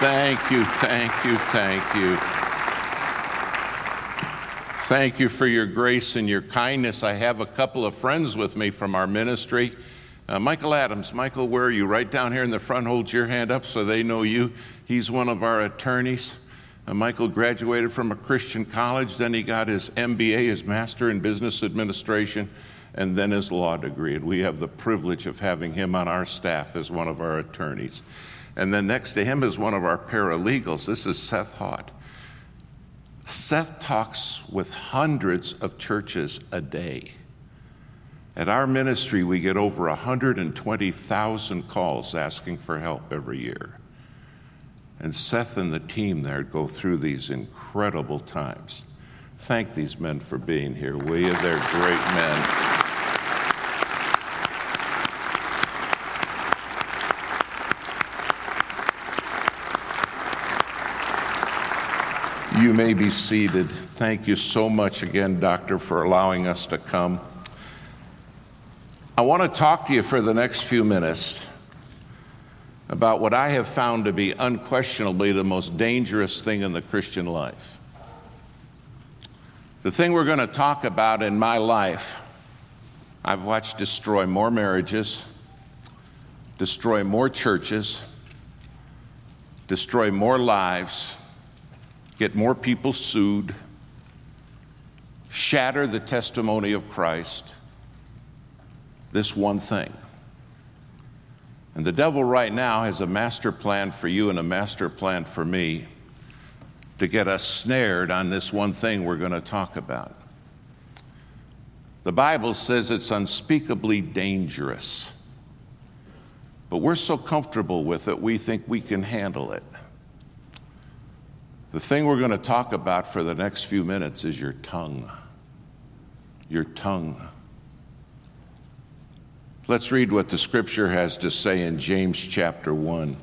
Thank you, thank you, thank you. Thank you for your grace and your kindness. I have a couple of friends with me from our ministry. Uh, Michael Adams. Michael, where are you? Right down here in the front. Hold your hand up so they know you. He's one of our attorneys. Uh, Michael graduated from a Christian college, then he got his MBA, his Master in Business Administration, and then his law degree. And we have the privilege of having him on our staff as one of our attorneys. And then next to him is one of our paralegals. This is Seth Haught. Seth talks with hundreds of churches a day. At our ministry, we get over 120,000 calls asking for help every year. And Seth and the team there go through these incredible times. Thank these men for being here, will you? They're great men. You may be seated. Thank you so much again, Doctor, for allowing us to come. I want to talk to you for the next few minutes about what I have found to be unquestionably the most dangerous thing in the Christian life. The thing we're going to talk about in my life, I've watched destroy more marriages, destroy more churches, destroy more lives get more people sued, shatter the testimony of Christ. This one thing. And the devil right now has a master plan for you and a master plan for me to get us snared on this one thing we're going to talk about. The Bible says it's unspeakably dangerous, but we're so comfortable with it, we think we can handle it. The thing we're going to talk about for the next few minutes is your tongue. Your tongue. Let's read what the scripture has to say in James chapter 1.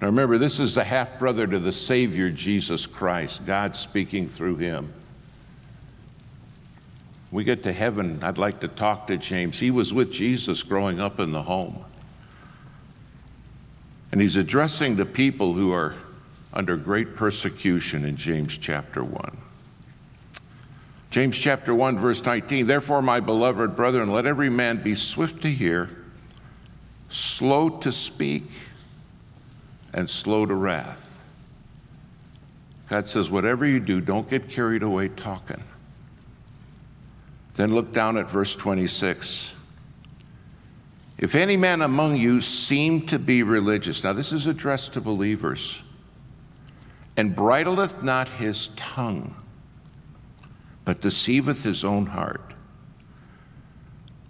Now remember, this is the half brother to the Savior, Jesus Christ, God speaking through him. We get to heaven, I'd like to talk to James. He was with Jesus growing up in the home. And he's addressing the people who are under great persecution in James chapter 1. James chapter 1, verse 19 Therefore, my beloved brethren, let every man be swift to hear, slow to speak, and slow to wrath. God says, whatever you do, don't get carried away talking. Then look down at verse 26. If any man among you seem to be religious, now this is addressed to believers and bridleth not his tongue, but deceiveth his own heart.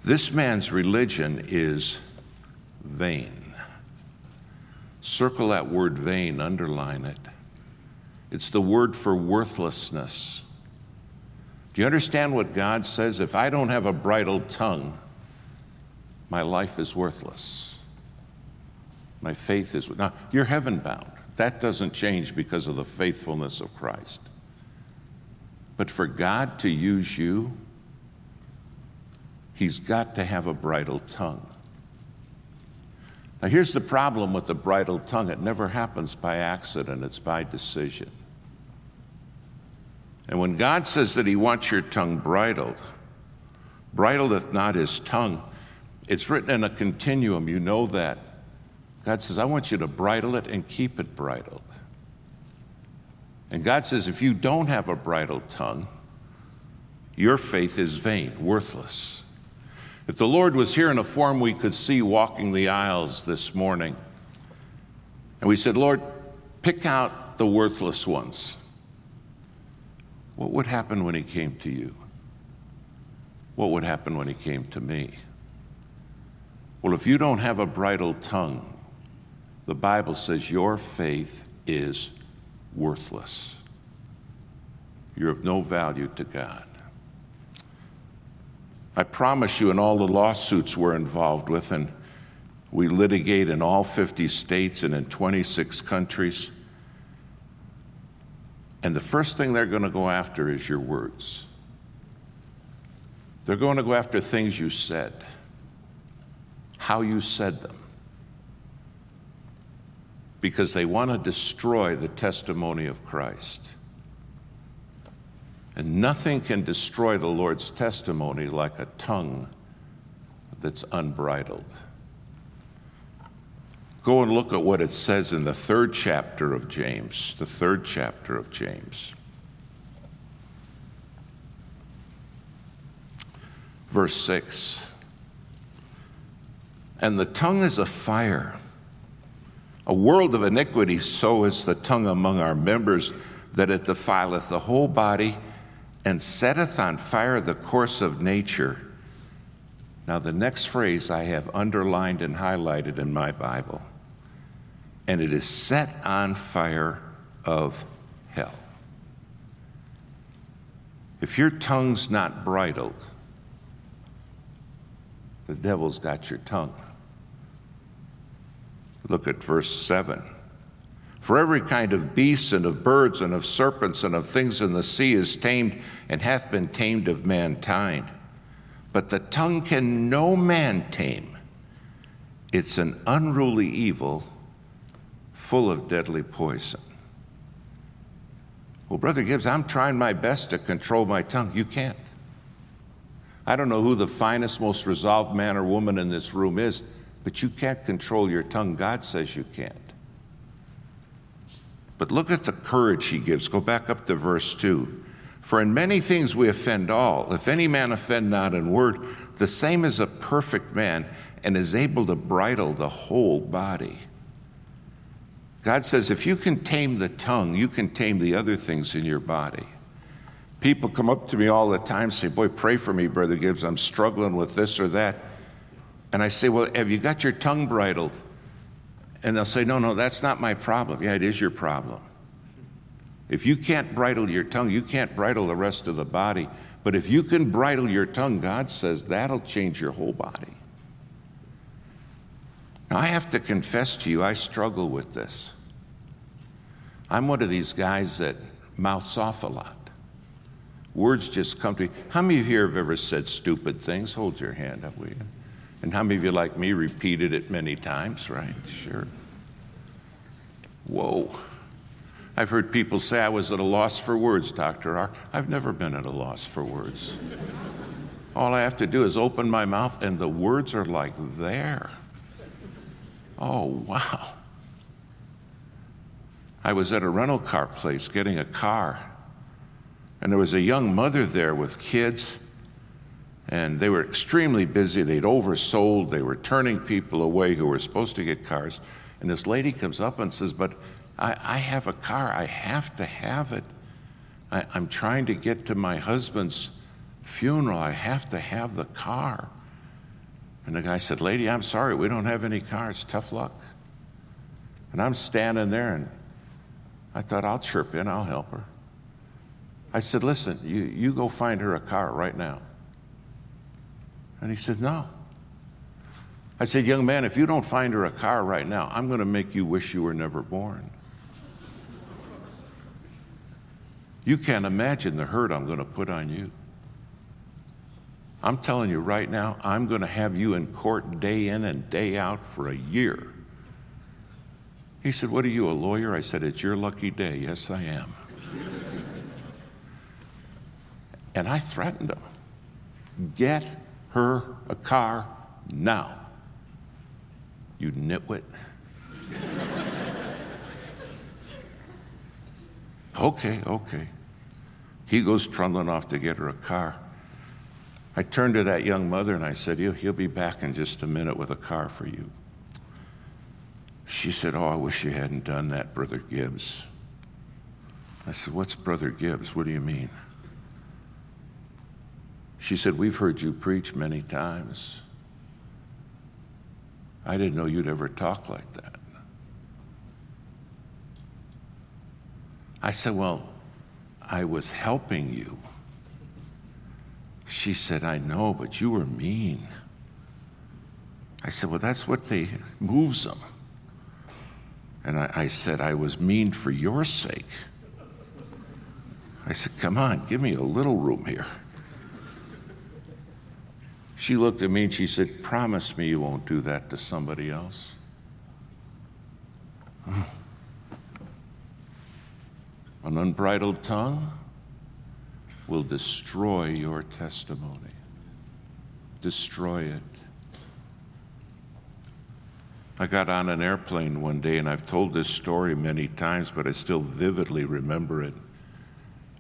This man's religion is vain. Circle that word vain, underline it. It's the word for worthlessness. Do you understand what God says? If I don't have a bridled tongue, my life is worthless. My faith is. Now, you're heaven bound. That doesn't change because of the faithfulness of Christ. But for God to use you, He's got to have a bridled tongue. Now, here's the problem with the bridled tongue it never happens by accident, it's by decision. And when God says that He wants your tongue bridled, bridleth not His tongue, it's written in a continuum, you know that. God says, I want you to bridle it and keep it bridled. And God says, if you don't have a bridled tongue, your faith is vain, worthless. If the Lord was here in a form we could see walking the aisles this morning, and we said, Lord, pick out the worthless ones, what would happen when He came to you? What would happen when He came to me? Well, if you don't have a bridled tongue, the Bible says your faith is worthless. You're of no value to God. I promise you, in all the lawsuits we're involved with, and we litigate in all 50 states and in 26 countries, and the first thing they're going to go after is your words. They're going to go after things you said, how you said them because they want to destroy the testimony of Christ. And nothing can destroy the Lord's testimony like a tongue that's unbridled. Go and look at what it says in the third chapter of James, the third chapter of James. Verse 6 And the tongue is a fire, a world of iniquity, so is the tongue among our members, that it defileth the whole body and setteth on fire the course of nature. Now, the next phrase I have underlined and highlighted in my Bible and it is set on fire of hell. If your tongue's not bridled, the devil's got your tongue. Look at verse 7. For every kind of beast and of birds and of serpents and of things in the sea is tamed and hath been tamed of mankind. But the tongue can no man tame. It's an unruly evil full of deadly poison. Well, Brother Gibbs, I'm trying my best to control my tongue. You can't. I don't know who the finest, most resolved man or woman in this room is, but you can't control your tongue. God says you can't. But look at the courage he gives. Go back up to verse 2. For in many things we offend all. If any man offend not in word, the same is a perfect man and is able to bridle the whole body. God says if you can tame the tongue, you can tame the other things in your body. People come up to me all the time say, Boy, pray for me, Brother Gibbs. I'm struggling with this or that. And I say, Well, have you got your tongue bridled? And they'll say, No, no, that's not my problem. Yeah, it is your problem. If you can't bridle your tongue, you can't bridle the rest of the body. But if you can bridle your tongue, God says that'll change your whole body. Now, I have to confess to you, I struggle with this. I'm one of these guys that mouths off a lot. Words just come to me. How many of you here have ever said stupid things? Hold your hand up, will you? And how many of you, like me, repeated it many times, right? Sure. Whoa. I've heard people say I was at a loss for words, Dr. R. I've never been at a loss for words. All I have to do is open my mouth, and the words are like there. Oh, wow. I was at a rental car place getting a car, and there was a young mother there with kids, and they were extremely busy. They'd oversold, they were turning people away who were supposed to get cars. And this lady comes up and says, But I, I have a car, I have to have it. I, I'm trying to get to my husband's funeral, I have to have the car. And the guy said, Lady, I'm sorry, we don't have any cars. Tough luck. And I'm standing there, and I thought, I'll chirp in, I'll help her. I said, Listen, you, you go find her a car right now. And he said, No. I said, Young man, if you don't find her a car right now, I'm going to make you wish you were never born. You can't imagine the hurt I'm going to put on you. I'm telling you right now, I'm going to have you in court day in and day out for a year. He said, What are you, a lawyer? I said, It's your lucky day. Yes, I am. and I threatened him get her a car now, you nitwit. okay, okay. He goes trundling off to get her a car. I turned to that young mother and I said, he'll, he'll be back in just a minute with a car for you. She said, Oh, I wish you hadn't done that, Brother Gibbs. I said, What's Brother Gibbs? What do you mean? She said, We've heard you preach many times. I didn't know you'd ever talk like that. I said, Well, I was helping you. She said, I know, but you were mean. I said, Well, that's what they moves them. And I, I, said, I was mean for your sake. I said, Come on, give me a little room here. She looked at me and she said, Promise me you won't do that to somebody else. An unbridled tongue will destroy your testimony. Destroy it. I got on an airplane one day, and I've told this story many times, but I still vividly remember it.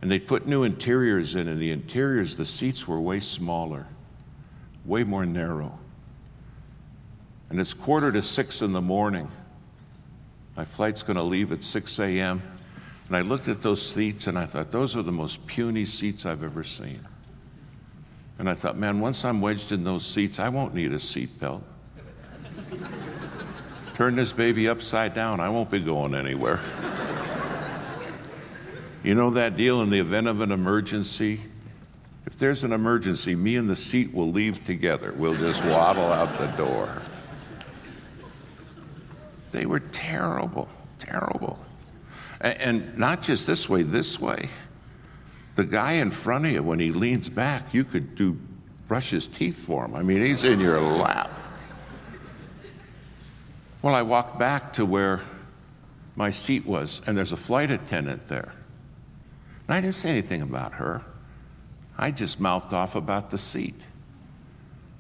And they put new interiors in, and the interiors, the seats were way smaller, way more narrow. And it's quarter to six in the morning. My flight's going to leave at 6 a.m. And I looked at those seats and I thought, those are the most puny seats I've ever seen. And I thought, man, once I'm wedged in those seats, I won't need a seatbelt. Turn this baby upside down, I won't be going anywhere. you know that deal in the event of an emergency? If there's an emergency, me and the seat will leave together. We'll just waddle out the door. They were terrible, terrible. And not just this way, this way. The guy in front of you, when he leans back, you could do brush his teeth for him. I mean, he's in your lap. Well, I walked back to where my seat was, and there's a flight attendant there. And I didn't say anything about her. I just mouthed off about the seat.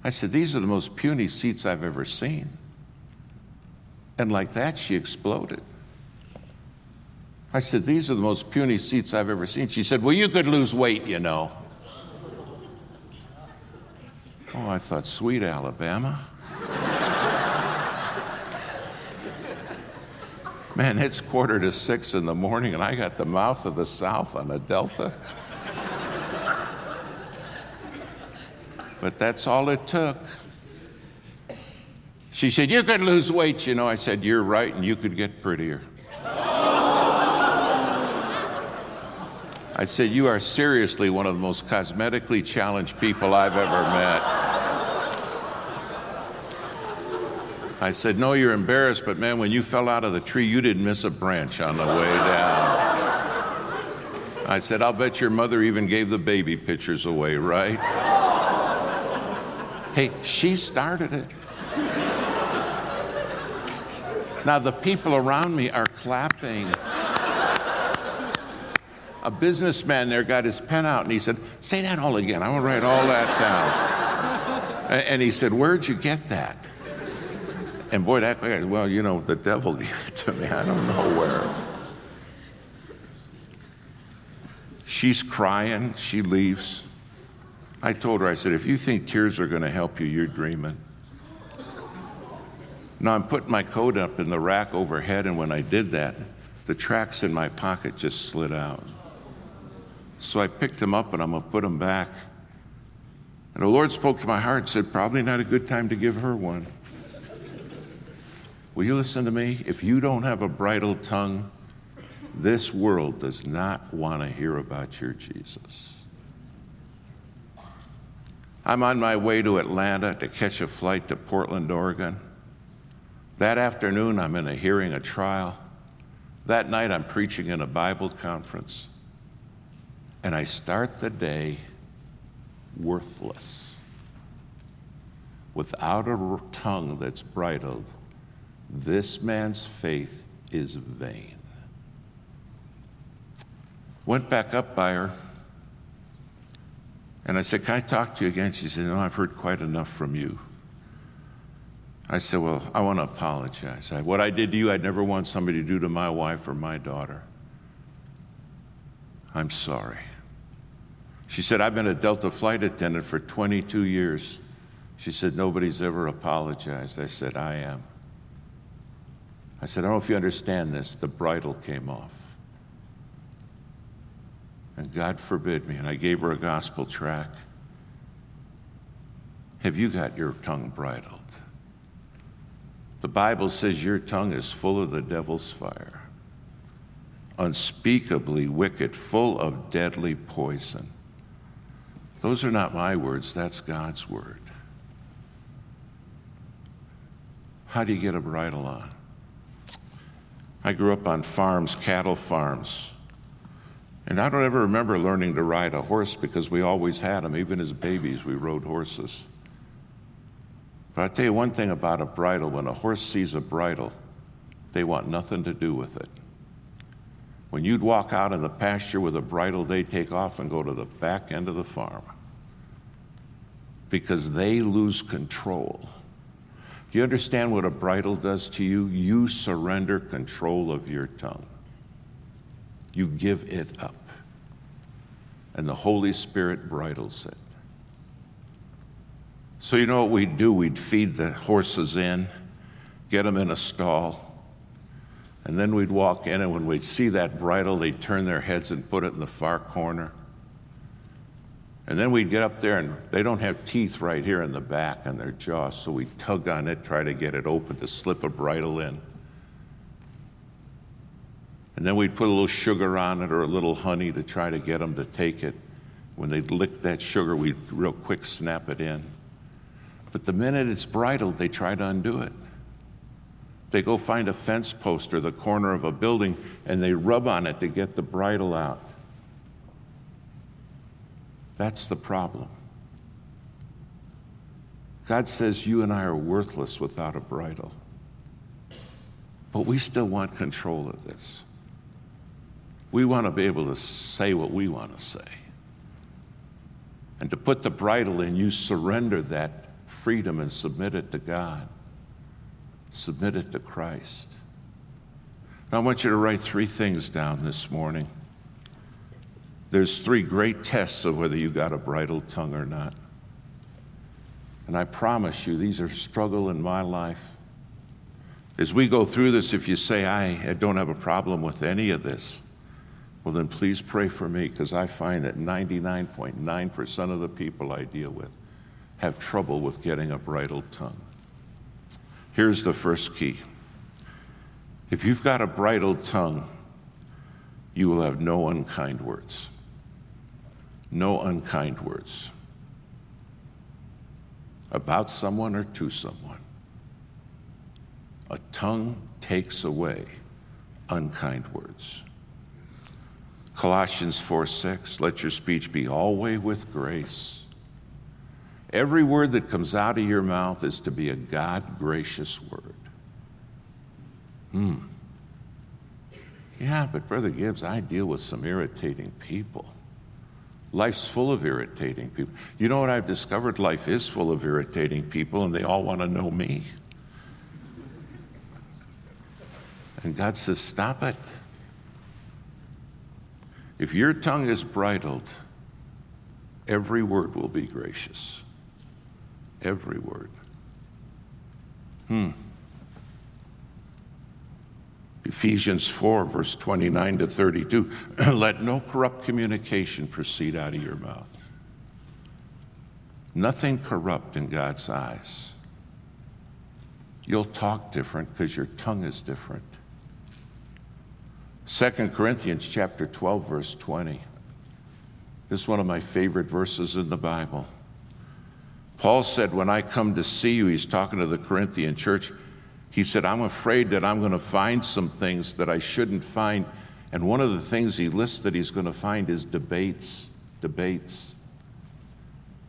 I said, These are the most puny seats I've ever seen. And like that, she exploded. I said, These are the most puny seats I've ever seen. She said, Well, you could lose weight, you know. Oh, I thought, sweet Alabama. Man, it's quarter to six in the morning, and I got the mouth of the South on a Delta. But that's all it took. She said, You could lose weight, you know. I said, You're right, and you could get prettier. I said, You are seriously one of the most cosmetically challenged people I've ever met. I said, No, you're embarrassed, but man, when you fell out of the tree, you didn't miss a branch on the way down. I said, I'll bet your mother even gave the baby pictures away, right? Hey, she started it. Now, the people around me are clapping a businessman there got his pen out and he said, Say that all again. I want to write all that down. and he said, Where'd you get that? And boy, that guy, well, you know, the devil gave it to me. I don't know where. She's crying. She leaves. I told her, I said, if you think tears are going to help you, you're dreaming. Now I'm putting my coat up in the rack overhead, and when I did that, the tracks in my pocket just slid out. So I picked them up and I'm going to put them back. And the Lord spoke to my heart and said, Probably not a good time to give her one. Will you listen to me? If you don't have a bridle tongue, this world does not want to hear about your Jesus. I'm on my way to Atlanta to catch a flight to Portland, Oregon. That afternoon, I'm in a hearing a trial. That night, I'm preaching in a Bible conference and I start the day worthless. Without a tongue that's bridled, this man's faith is vain. Went back up by her, and I said, Can I talk to you again? She said, No, I've heard quite enough from you. I said, Well, I want to apologize. what I did to you, I'd never want somebody to do to my wife or my daughter. I'm sorry. She said, I've been a Delta flight attendant for 22 years. She said, Nobody's ever apologized. I said, I am. I said, I don't know if you understand this. The bridle came off. And God forbid me. And I gave her a gospel track. Have you got your tongue bridled? The Bible says your tongue is full of the devil's fire, unspeakably wicked, full of deadly poison. Those are not my words, that's God's word. How do you get a bridle on? I grew up on farms, cattle farms. And I don't ever remember learning to ride a horse because we always had them. Even as babies, we rode horses. But I'll tell you one thing about a bridle when a horse sees a bridle, they want nothing to do with it. When you'd walk out in the pasture with a bridle, they'd take off and go to the back end of the farm because they lose control. Do you understand what a bridle does to you? You surrender control of your tongue, you give it up, and the Holy Spirit bridles it. So, you know what we'd do? We'd feed the horses in, get them in a stall and then we'd walk in, and when we'd see that bridle, they'd turn their heads and put it in the far corner. And then we'd get up there, and they don't have teeth right here in the back on their jaw, so we'd tug on it, try to get it open to slip a bridle in. And then we'd put a little sugar on it or a little honey to try to get them to take it. When they'd lick that sugar, we'd real quick snap it in. But the minute it's bridled, they try to undo it. They go find a fence post or the corner of a building and they rub on it to get the bridle out. That's the problem. God says you and I are worthless without a bridle. But we still want control of this. We want to be able to say what we want to say. And to put the bridle in, you surrender that freedom and submit it to God submit it to Christ. Now, I want you to write three things down this morning. There's three great tests of whether you got a bridled tongue or not. And I promise you, these are struggle in my life. As we go through this, if you say, I don't have a problem with any of this, well, then please pray for me because I find that 99.9% of the people I deal with have trouble with getting a bridled tongue. Here's the first key if you've got a bridled tongue, you will have no unkind words. No unkind words about someone or to someone. A tongue takes away unkind words. Colossians 4 6, let your speech be always with grace Every word that comes out of your mouth is to be a God gracious word. Hmm. Yeah, but Brother Gibbs, I deal with some irritating people. Life's full of irritating people. You know what I've discovered? Life is full of irritating people, and they all want to know me. And God says, Stop it. If your tongue is bridled, every word will be gracious. Every word. Hmm. Ephesians 4, verse 29 to 32. Let no corrupt communication proceed out of your mouth. Nothing corrupt in God's eyes. You'll talk different because your tongue is different. 2 Corinthians chapter 12 verse 20. This is one of my favorite verses in the Bible. Paul said, When I come to see you, he's talking to the Corinthian church, he said, I'm afraid that I'm going to find some things that I shouldn't find. And one of the things he lists that he's going to find is debates. Debates.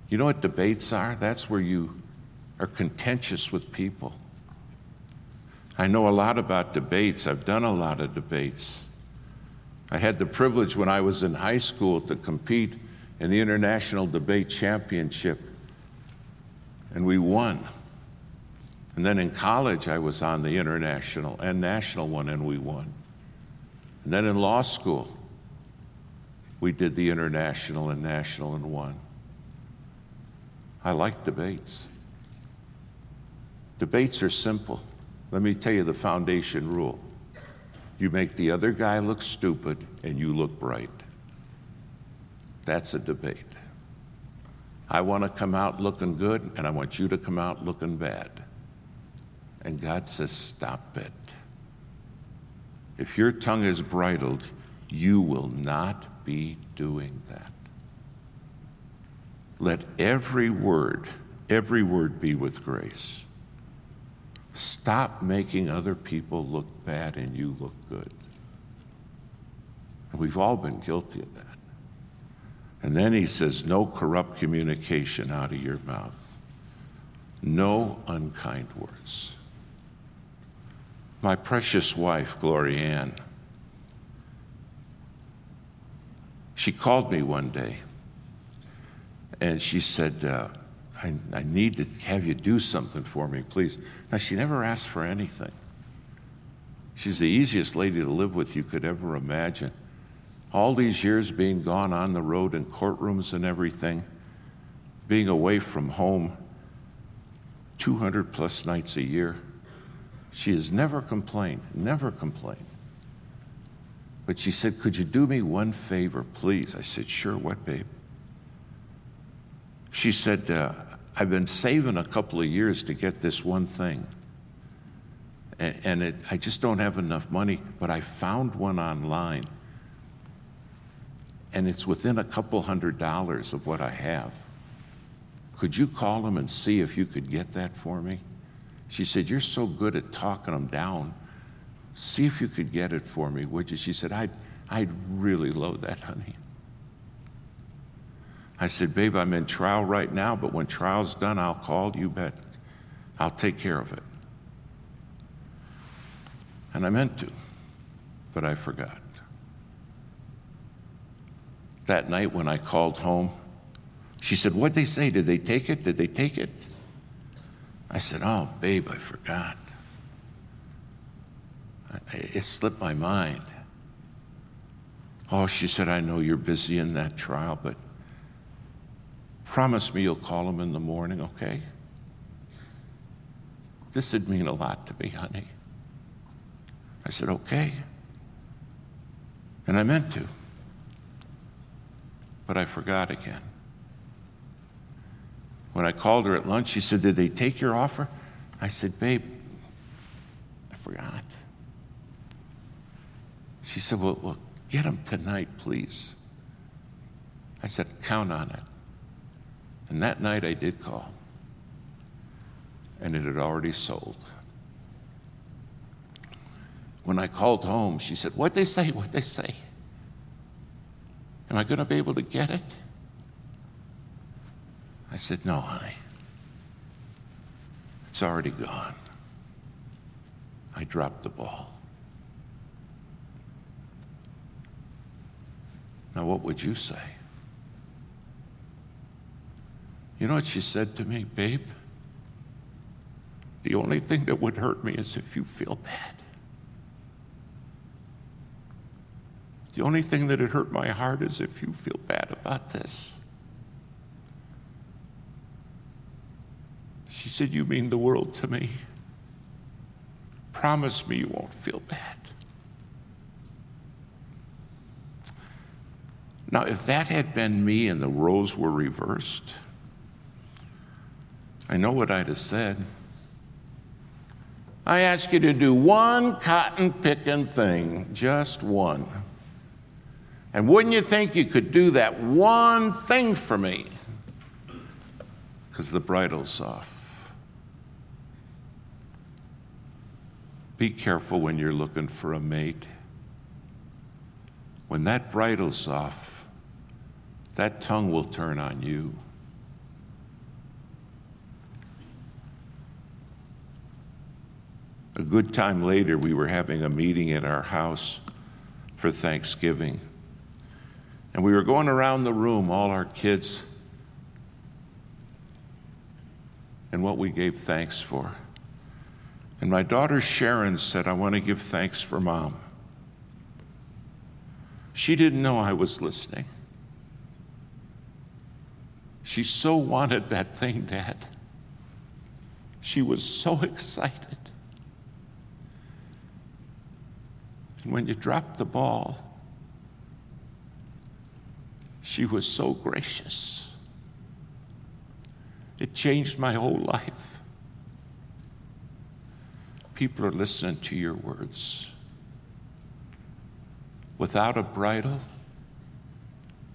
You know what debates are? That's where you are contentious with people. I know a lot about debates, I've done a lot of debates. I had the privilege when I was in high school to compete in the International Debate Championship and we won. And then in college, I was on the international and national one, and we won. And then in law school, we did the international and national and won. I like debates. Debates are simple. Let me tell you the foundation rule you make the other guy look stupid, and you look bright. That's a debate. I want to come out looking good, and I want you to come out looking bad. And God says, Stop it. If your tongue is bridled, you will not be doing that. Let every word, every word be with grace. Stop making other people look bad and you look good. And we've all been guilty of that. And then he says, No corrupt communication out of your mouth, no unkind words. My precious wife, Gloria Ann, she called me one day and she said, uh, I, I need to have you do something for me, please. Now, she never asked for anything. She's the easiest lady to live with you could ever imagine. All these years being gone on the road in courtrooms and everything, being away from home 200 plus nights a year, she has never complained, never complained. But she said, Could you do me one favor, please? I said, Sure, what, babe? She said, uh, I've been saving a couple of years to get this one thing. And, and it, I just don't have enough money, but I found one online. And it's within a couple hundred dollars of what I have. Could you call them and see if you could get that for me? She said, You're so good at talking them down. See if you could get it for me, would you? She said, I'd, I'd really love that, honey. I said, Babe, I'm in trial right now, but when trial's done, I'll call you bet. I'll take care of it. And I meant to, but I forgot. That night when I called home, she said, What'd they say? Did they take it? Did they take it? I said, Oh, babe, I forgot. It slipped my mind. Oh, she said, I know you're busy in that trial, but promise me you'll call him in the morning, okay? This would mean a lot to me, honey. I said, okay. And I meant to. But I forgot again. When I called her at lunch, she said, Did they take your offer? I said, Babe, I forgot. She said, Well, well get them tonight, please. I said, Count on it. And that night I did call. And it had already sold. When I called home, she said, What'd they say? What'd they say? Am I going to be able to get it? I said, No, honey. It's already gone. I dropped the ball. Now, what would you say? You know what she said to me, babe? The only thing that would hurt me is if you feel bad. The only thing that would hurt my heart is if you feel bad about this. She said, You mean the world to me. Promise me you won't feel bad. Now, if that had been me and the roles were reversed, I know what I'd have said. I ask you to do one cotton picking thing, just one. And wouldn't you think you could do that one thing for me? Because the bridle's off. Be careful when you're looking for a mate. When that bridle's off, that tongue will turn on you. A good time later, we were having a meeting at our house for Thanksgiving. And we were going around the room, all our kids, and what we gave thanks for. And my daughter Sharon said, I want to give thanks for mom. She didn't know I was listening. She so wanted that thing, Dad. She was so excited. And when you dropped the ball, she was so gracious. It changed my whole life. People are listening to your words. Without a bridle,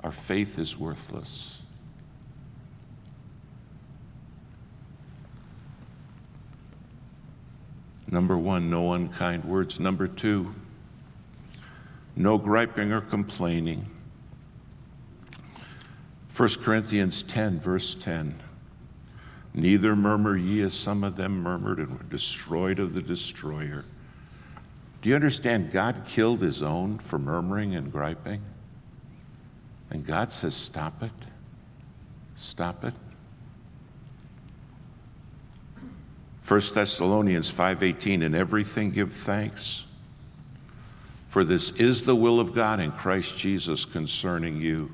our faith is worthless. Number one, no unkind words. Number two, no griping or complaining. 1 Corinthians 10, verse 10. Neither murmur ye as some of them murmured and were destroyed of the destroyer. Do you understand? God killed his own for murmuring and griping. And God says, Stop it. Stop it. 1 Thessalonians 5:18 in everything give thanks for this is the will of God in Christ Jesus concerning you.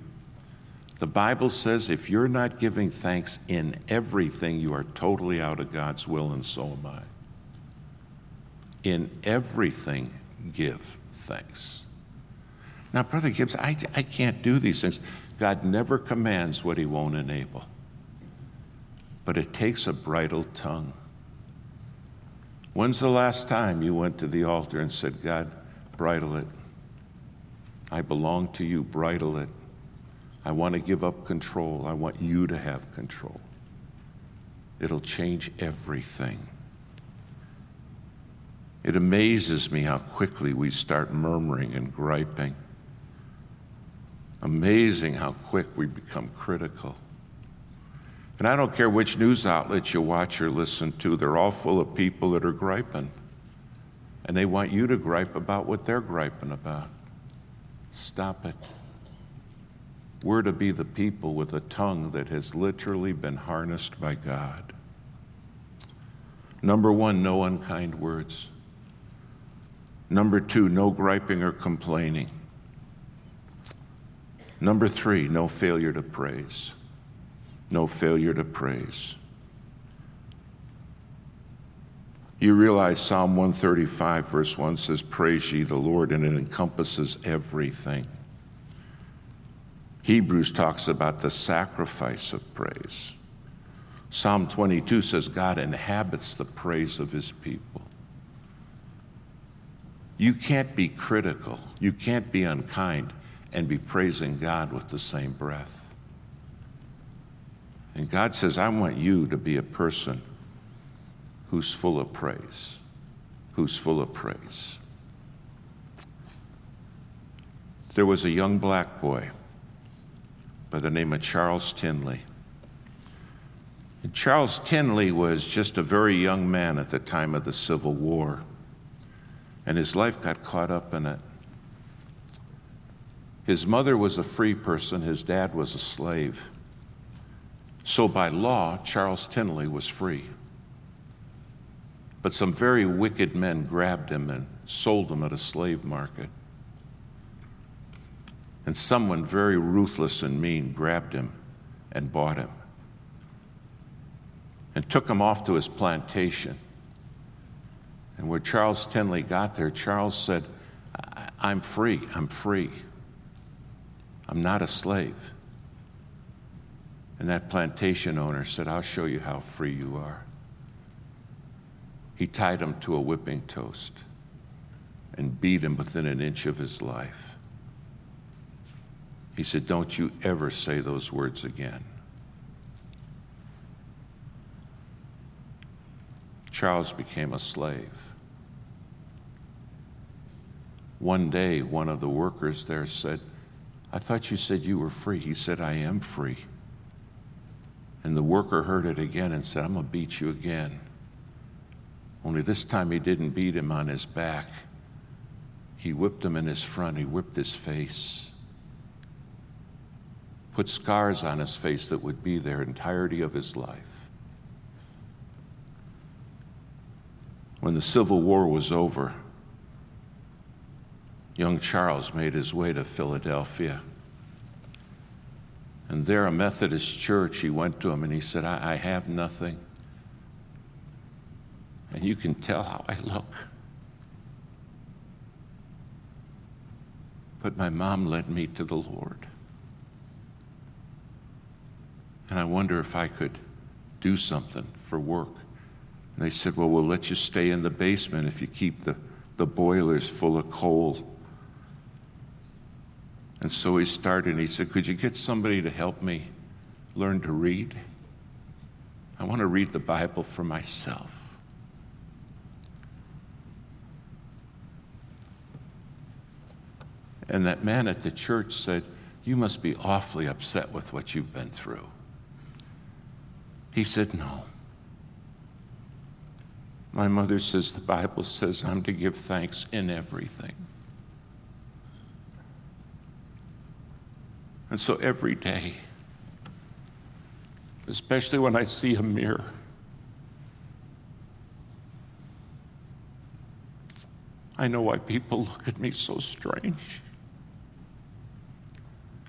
The Bible says if you're not giving thanks in everything you are totally out of God's will and so am I. In everything give thanks. Now brother Gibbs I, I can't do these things. God never commands what he won't enable. But it takes a bridled tongue. When's the last time you went to the altar and said, God, bridle it? I belong to you, bridle it. I want to give up control. I want you to have control. It'll change everything. It amazes me how quickly we start murmuring and griping. Amazing how quick we become critical. And I don't care which news outlets you watch or listen to, they're all full of people that are griping. And they want you to gripe about what they're griping about. Stop it. We're to be the people with a tongue that has literally been harnessed by God. Number one, no unkind words. Number two, no griping or complaining. Number three, no failure to praise no failure to praise. You realize Psalm 135, verse 1 says, Praise ye the Lord, and it encompasses everything. Hebrews talks about the sacrifice of praise. Psalm 22 says, God inhabits the praise of his people. You can't be critical, you can't be unkind, and be praising God with the same breath. And God says, I want you to be a person who's full of praise, who's full of praise. There was a young black boy by the name of Charles Tindley. And Charles Tindley was just a very young man at the time of the Civil War, and his life got caught up in it. His mother was a free person, his dad was a slave. So, by law, Charles Tindley was free. But some very wicked men grabbed him and sold him at a slave market. And someone very ruthless and mean grabbed him and bought him and took him off to his plantation. And when Charles Tindley got there, Charles said, I'm free, I'm free. I'm not a slave. And that plantation owner said, I'll show you how free you are. He tied him to a whipping toast and beat him within an inch of his life. He said, Don't you ever say those words again. Charles became a slave. One day, one of the workers there said, I thought you said you were free. He said, I am free. And the worker heard it again and said, I'm going to beat you again. Only this time he didn't beat him on his back. He whipped him in his front, he whipped his face, put scars on his face that would be there entirety of his life. When the Civil War was over, young Charles made his way to Philadelphia. And there, a Methodist church, he went to him and he said, I, I have nothing. And you can tell how I look. But my mom led me to the Lord. And I wonder if I could do something for work. And they said, Well, we'll let you stay in the basement if you keep the, the boilers full of coal. And so he started and he said, Could you get somebody to help me learn to read? I want to read the Bible for myself. And that man at the church said, You must be awfully upset with what you've been through. He said, No. My mother says the Bible says I'm to give thanks in everything. And so every day, especially when I see a mirror, I know why people look at me so strange.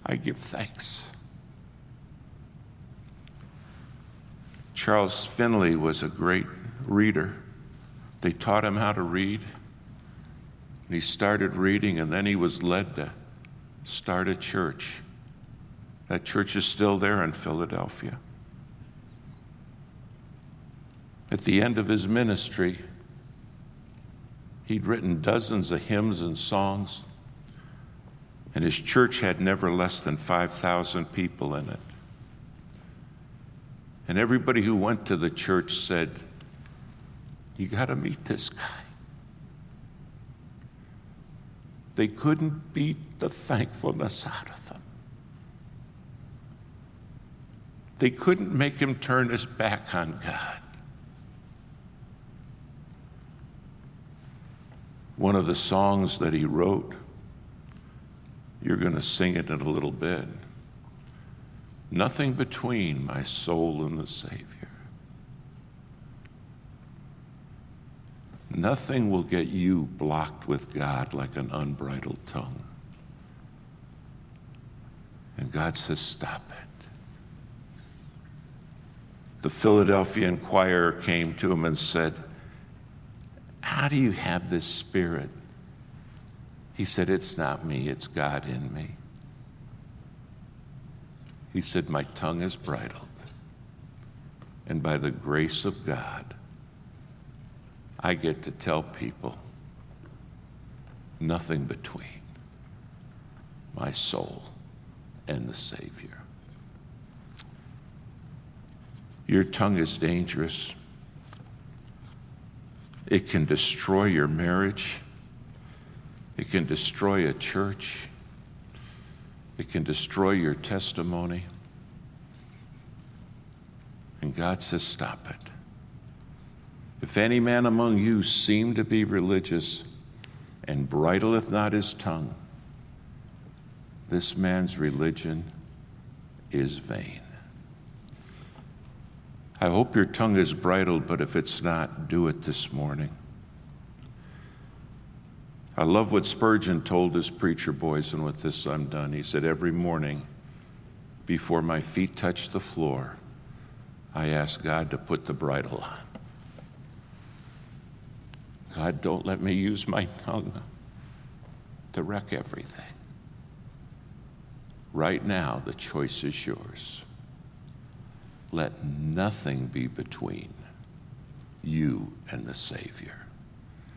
I give thanks. Charles Tindley was a great reader. They taught him how to read. And he started reading, and then he was led to start a church. That church is still there in Philadelphia. At the end of his ministry, he'd written dozens of hymns and songs, and his church had never less than 5,000 people in it. And everybody who went to the church said, You got to meet this guy. They couldn't beat the thankfulness out of him. They couldn't make him turn his back on God. One of the songs that he wrote, you're going to sing it in a little bit. Nothing between my soul and the Savior. Nothing will get you blocked with God like an unbridled tongue. And God says, Stop it. The Philadelphia Inquirer came to him and said, How do you have this spirit? He said, It's not me, it's God in me. He said, My tongue is bridled. And by the grace of God, I get to tell people nothing between my soul and the Savior. Your tongue is dangerous. It can destroy your marriage. It can destroy a church. It can destroy your testimony. And God says, Stop it. If any man among you seem to be religious and bridleth not his tongue, this man's religion is vain. I hope your tongue is bridled, but if it's not, do it this morning. I love what Spurgeon told his preacher boys, and with this I'm done. He said, Every morning, before my feet touch the floor, I ask God to put the bridle on. God, don't let me use my tongue to wreck everything. Right now, the choice is yours. Let nothing be between you and the Savior.